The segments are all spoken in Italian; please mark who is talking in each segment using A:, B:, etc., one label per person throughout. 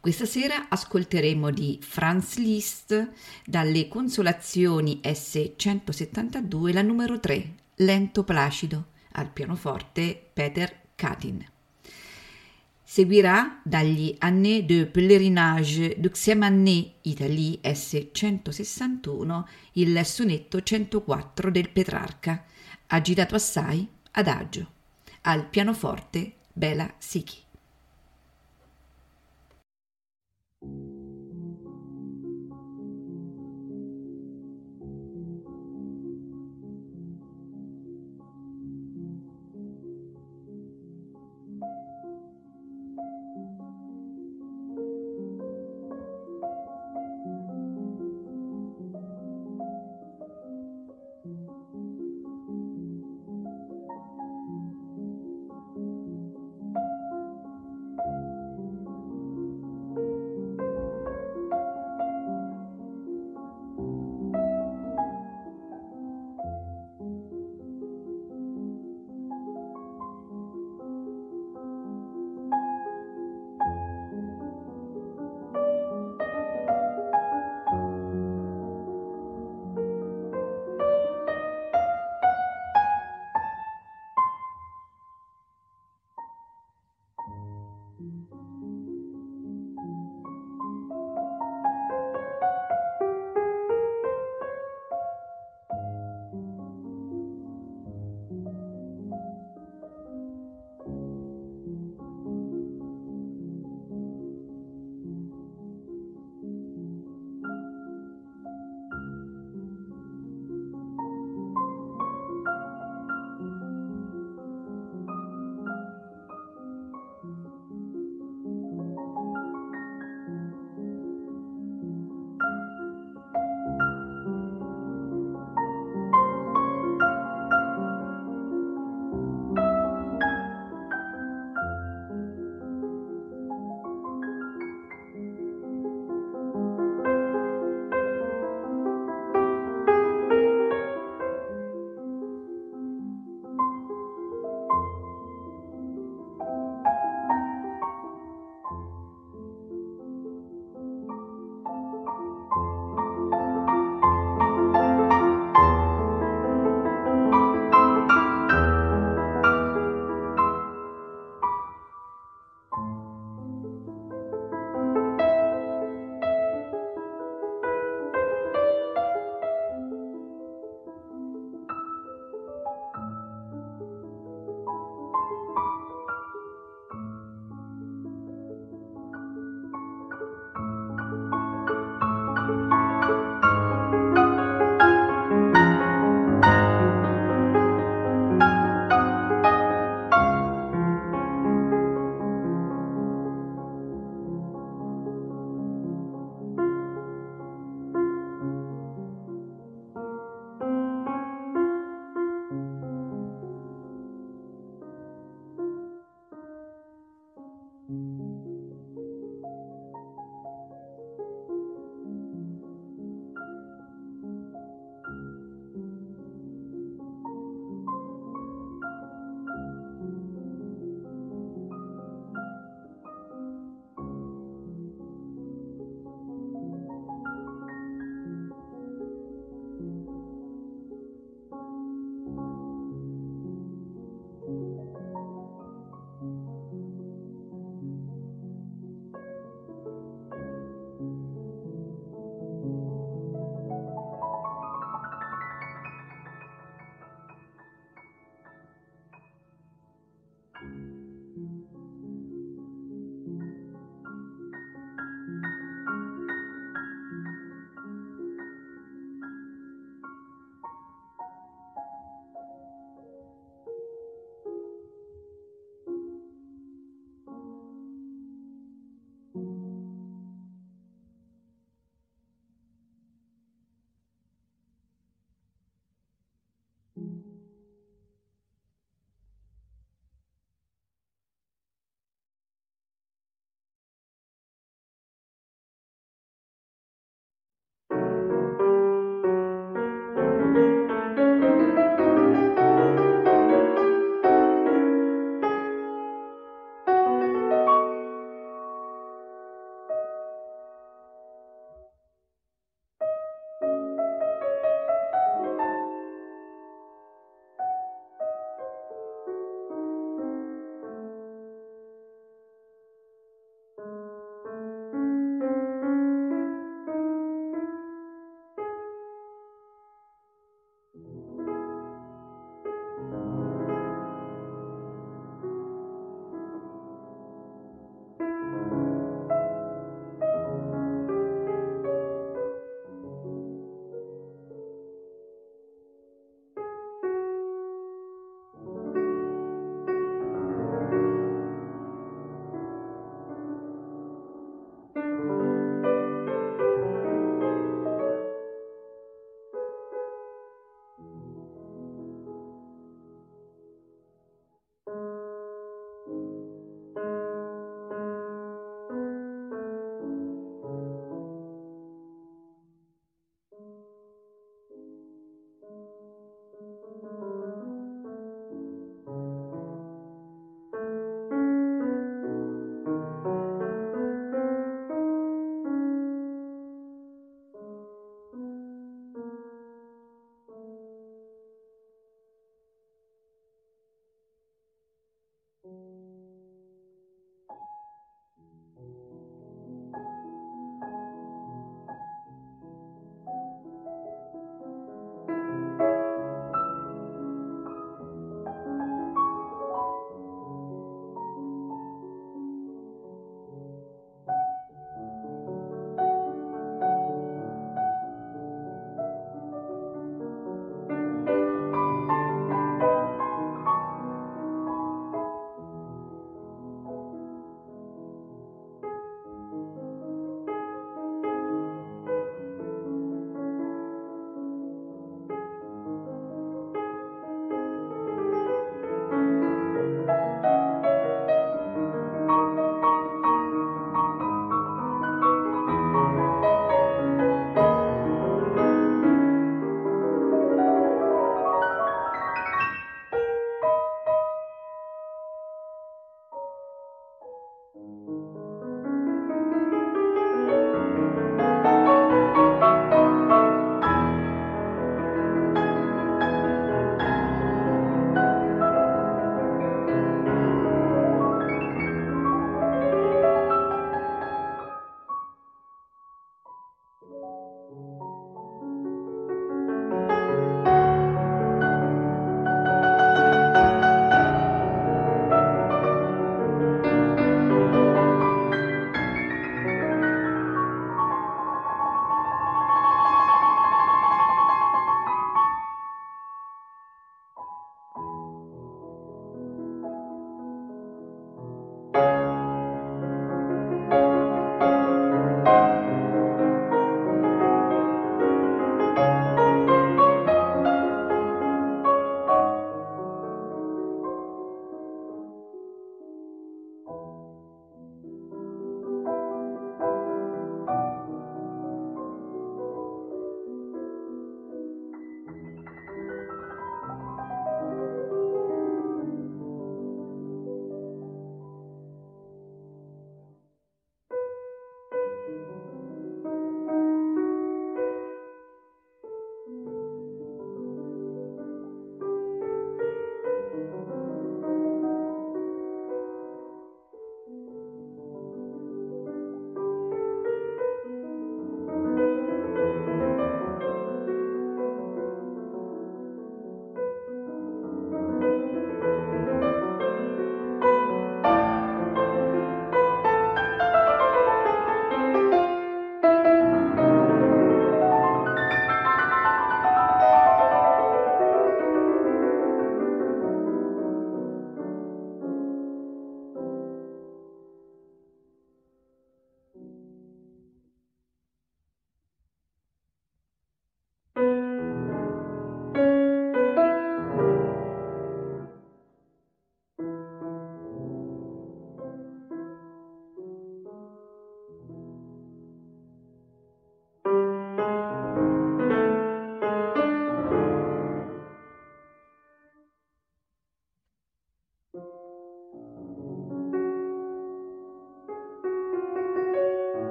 A: Questa sera ascolteremo di Franz Liszt dalle Consolazioni S172 la numero 3, Lento Placido, al pianoforte Peter Katin. Seguirà dagli Années de pèlerinage du Année Italie S161 il sonetto 104 del Petrarca, agitato assai adagio, al pianoforte Bela you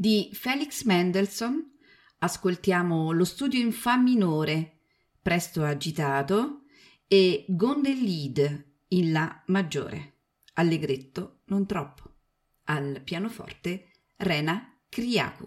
A: Di Felix Mendelssohn, ascoltiamo lo studio in Fa minore, presto agitato, e Gondelid in La maggiore, allegretto non troppo. Al pianoforte Rena Kriaku.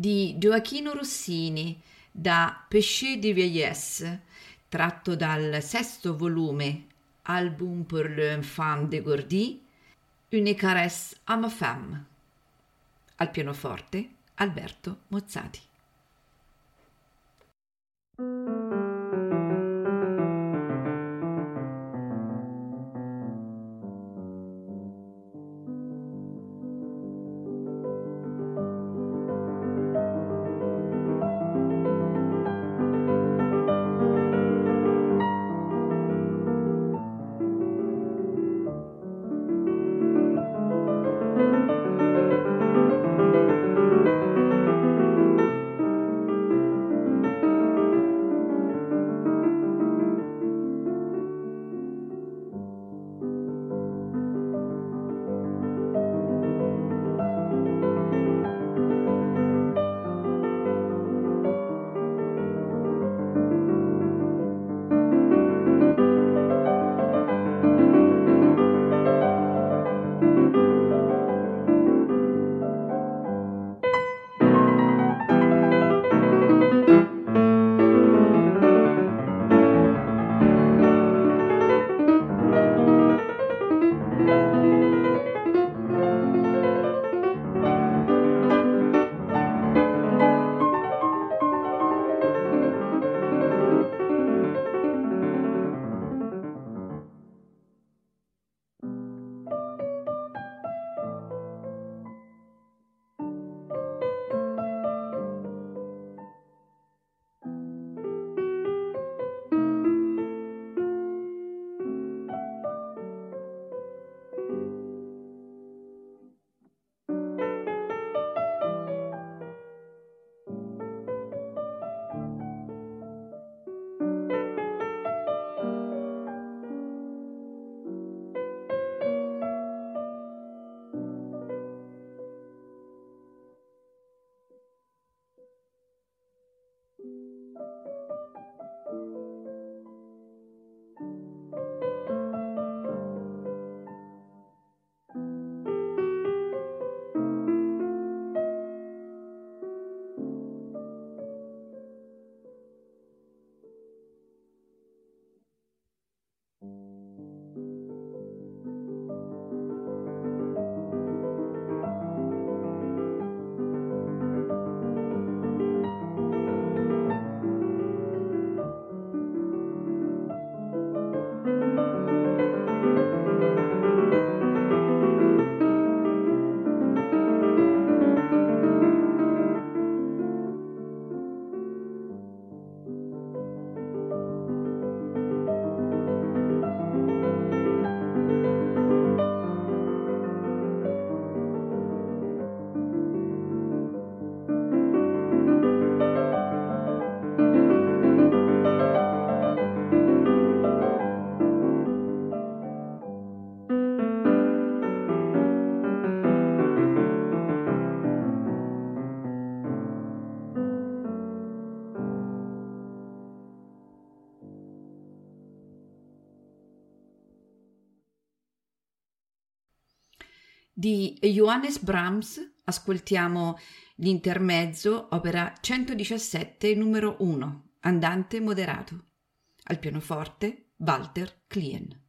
A: Di Gioachino Rossini da Péché de Vieillesse, tratto dal sesto volume Album pour l'enfant de Gordy, Une caresse à ma femme. Al pianoforte Alberto Mozzati. Johannes Brahms ascoltiamo l'intermezzo, opera 117, numero 1, andante moderato. Al pianoforte Walter Klien.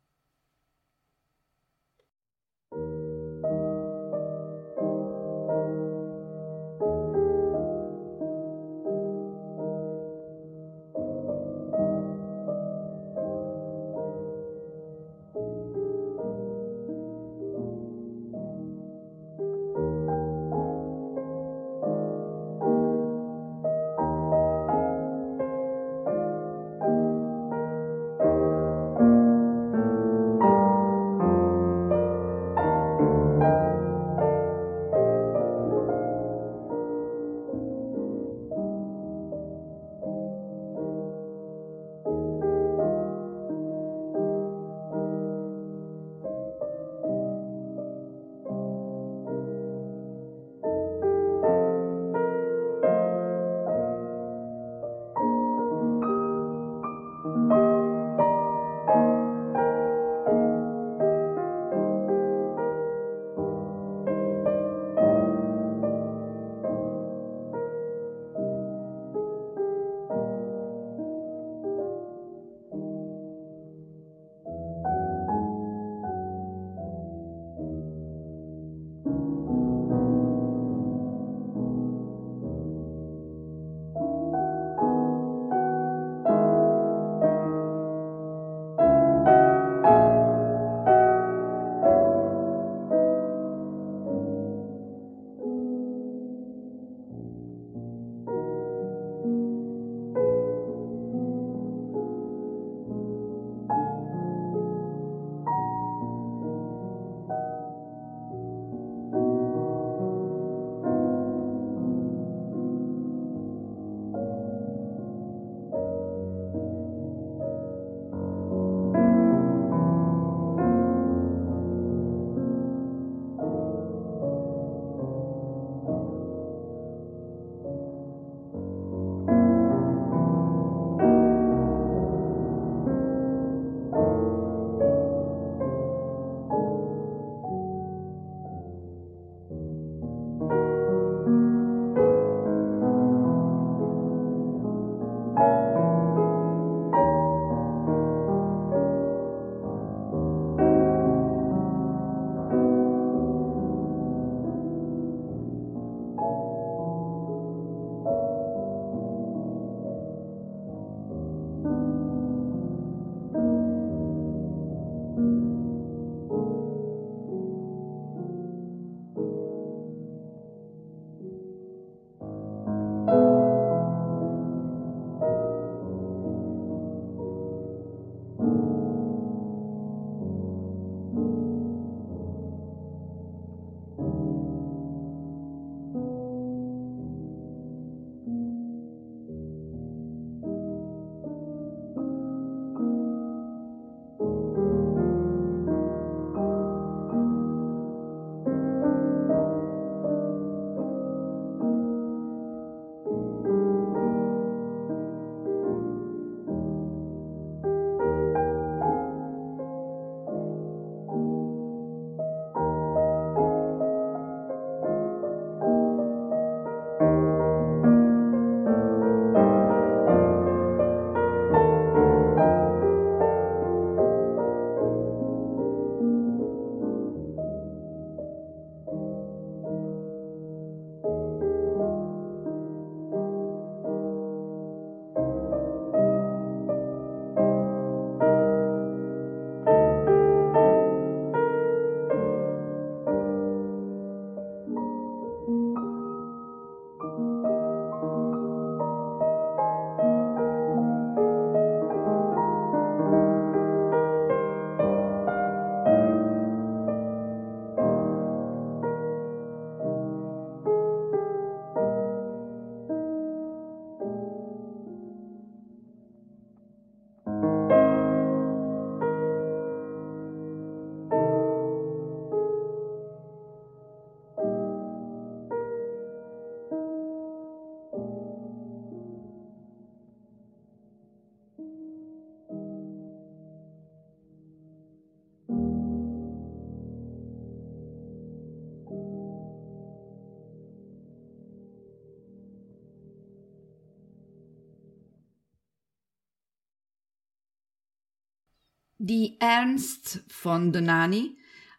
A: Di Ernst von Donani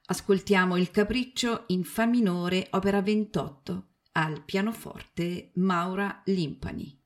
A: ascoltiamo il capriccio in Fa minore, opera 28, al pianoforte Maura Limpani.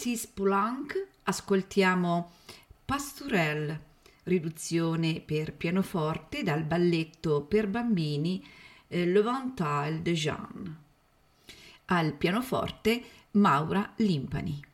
A: Francis Poulenc ascoltiamo Pastourelle, riduzione per pianoforte dal balletto per bambini eh, Le Vental de Jeanne. Al pianoforte Maura Limpani.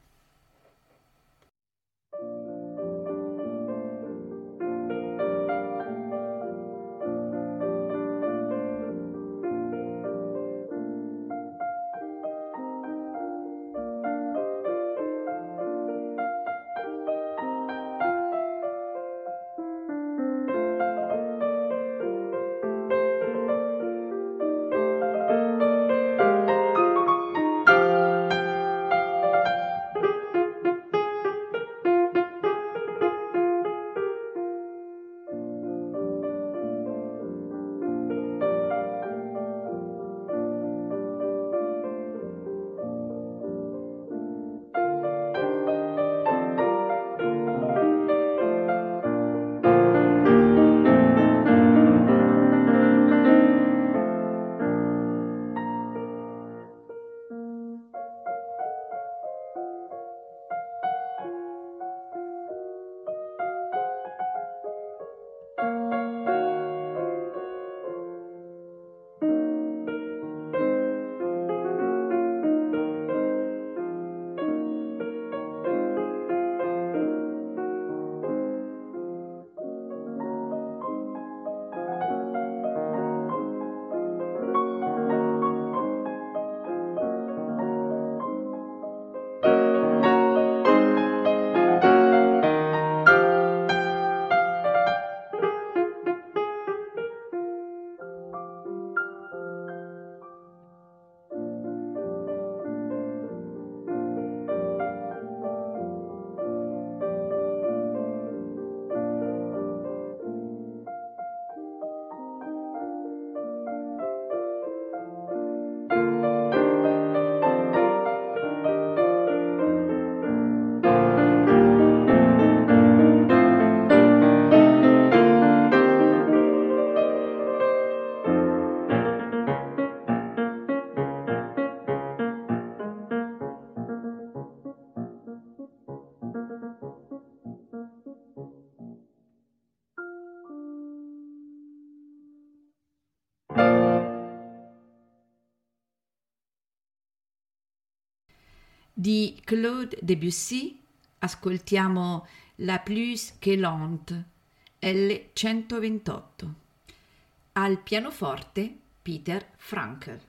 A: Di Claude Debussy ascoltiamo La plus que lente, L128. Al pianoforte Peter Frankel.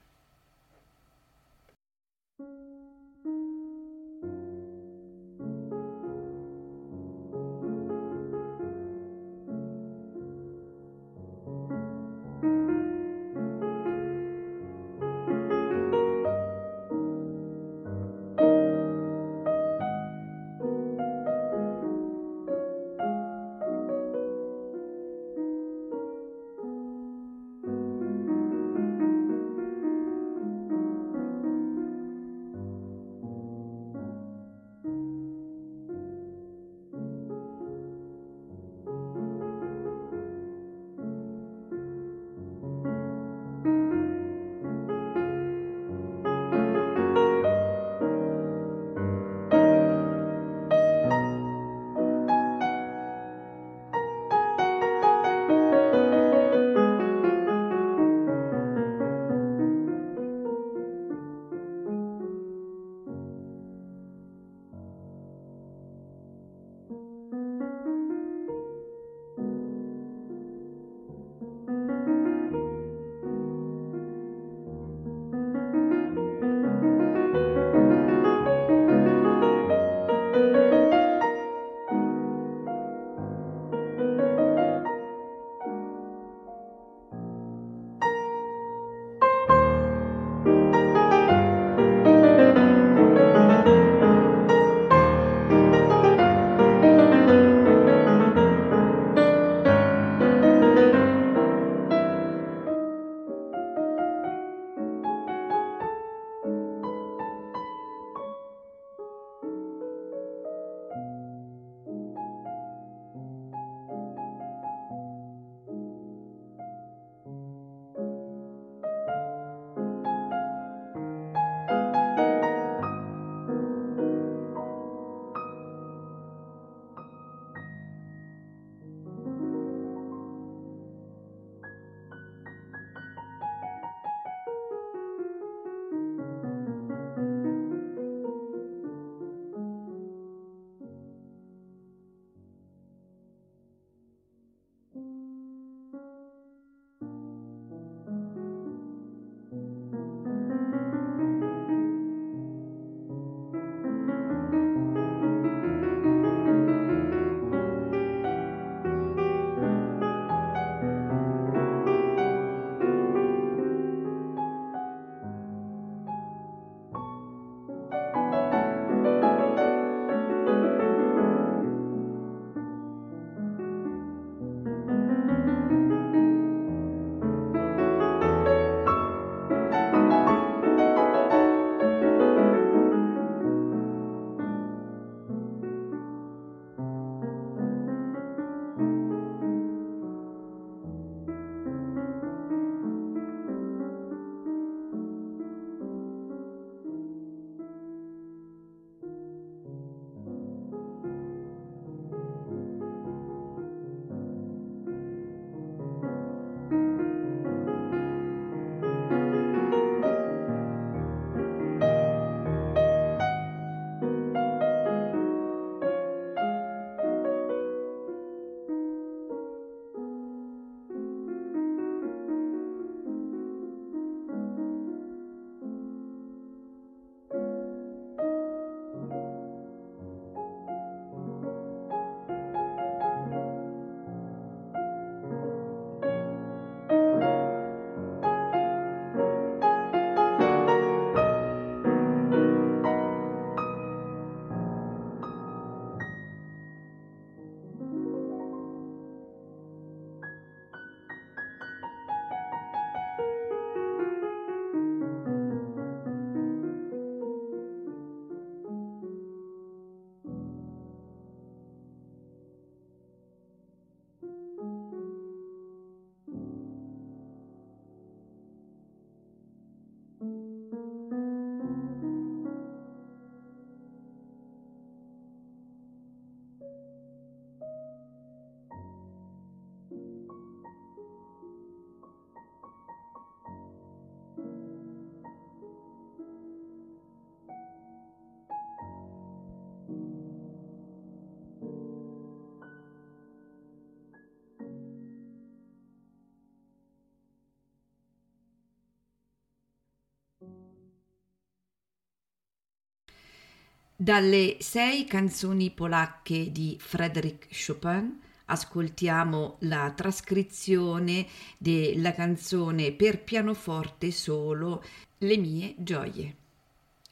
A: Dalle sei canzoni polacche di Frédéric Chopin ascoltiamo la trascrizione della canzone per pianoforte solo Le mie gioie.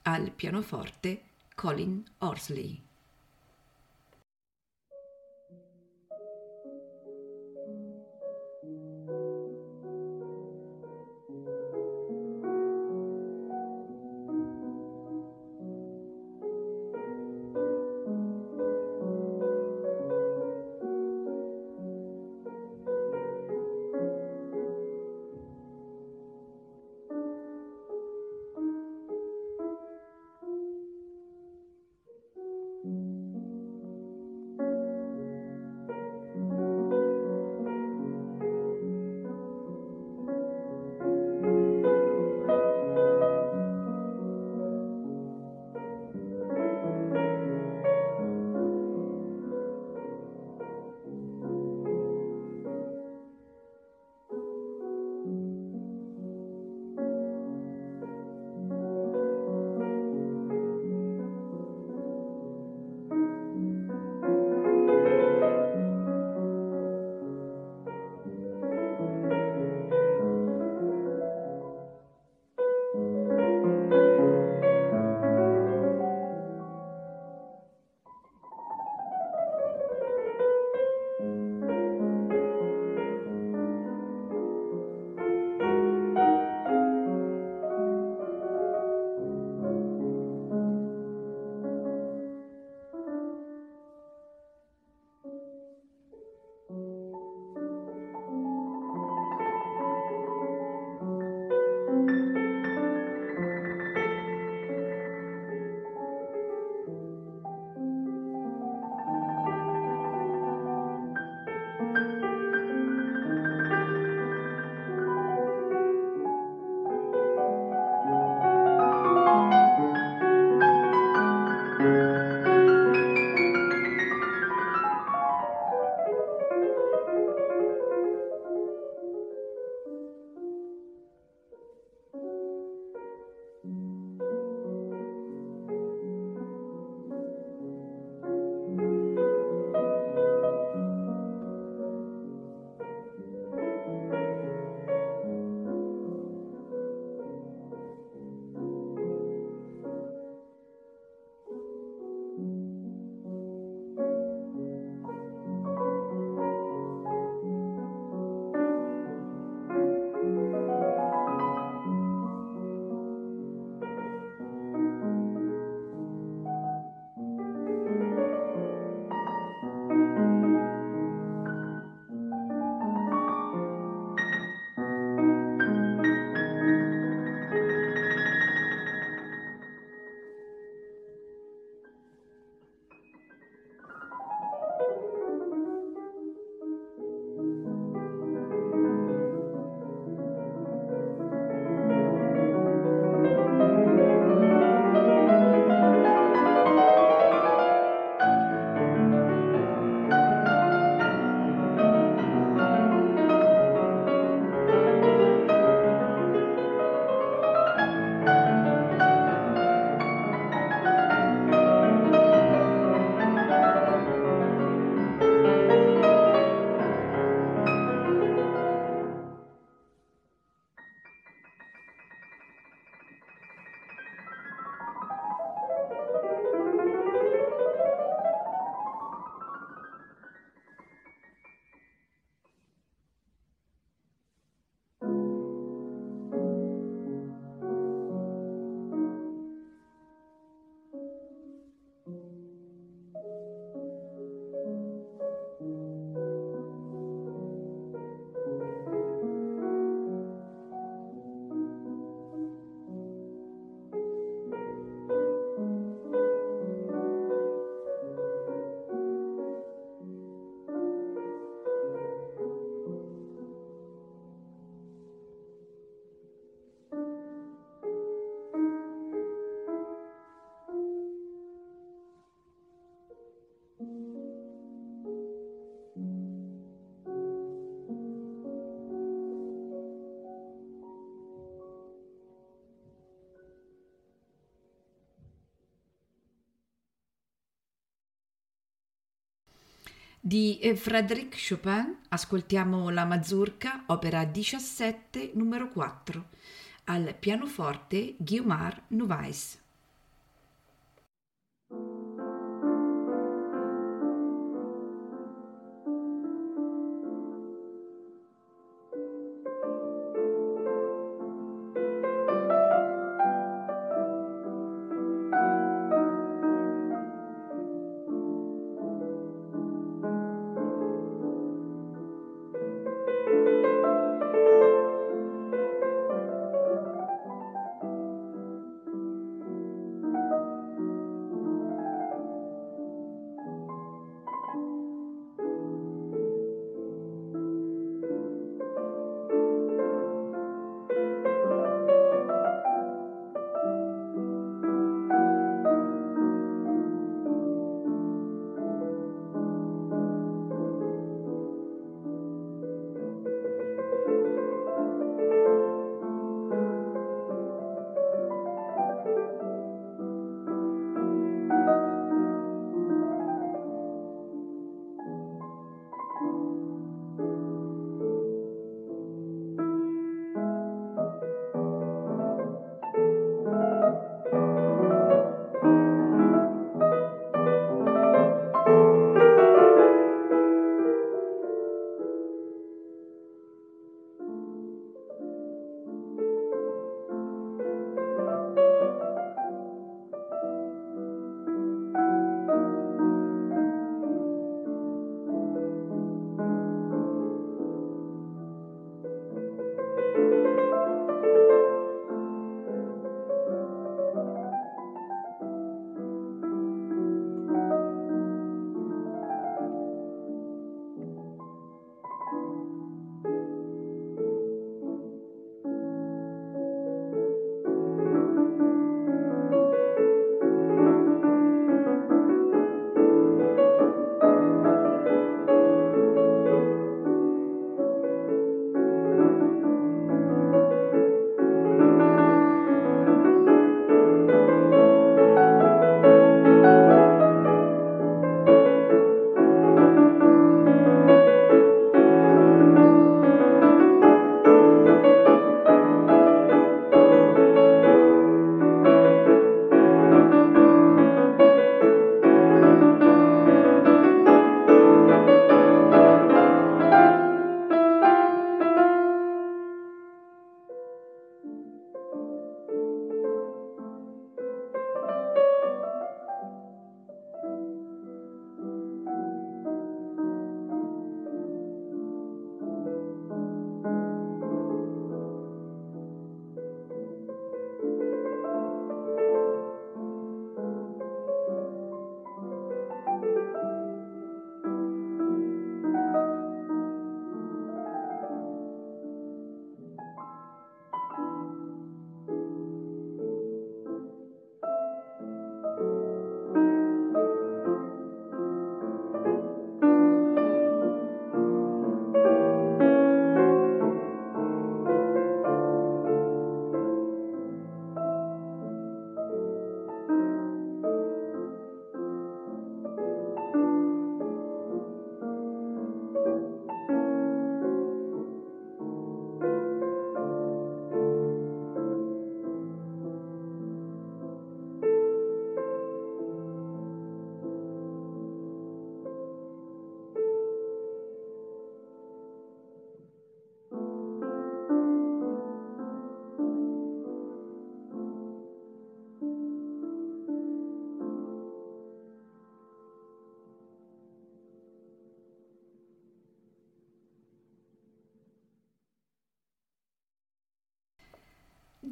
A: Al pianoforte Colin Horsley. Di eh, Frédéric Chopin ascoltiamo la mazurka, opera 17, numero 4, al pianoforte Guillaume Novaes.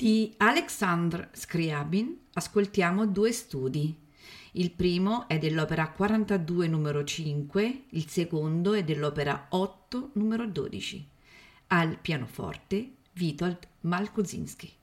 A: Di Alexandre Scriabin ascoltiamo due studi. Il primo è dell'opera 42 numero 5, il secondo è dell'opera 8 numero 12. Al pianoforte Witold Malkozinski.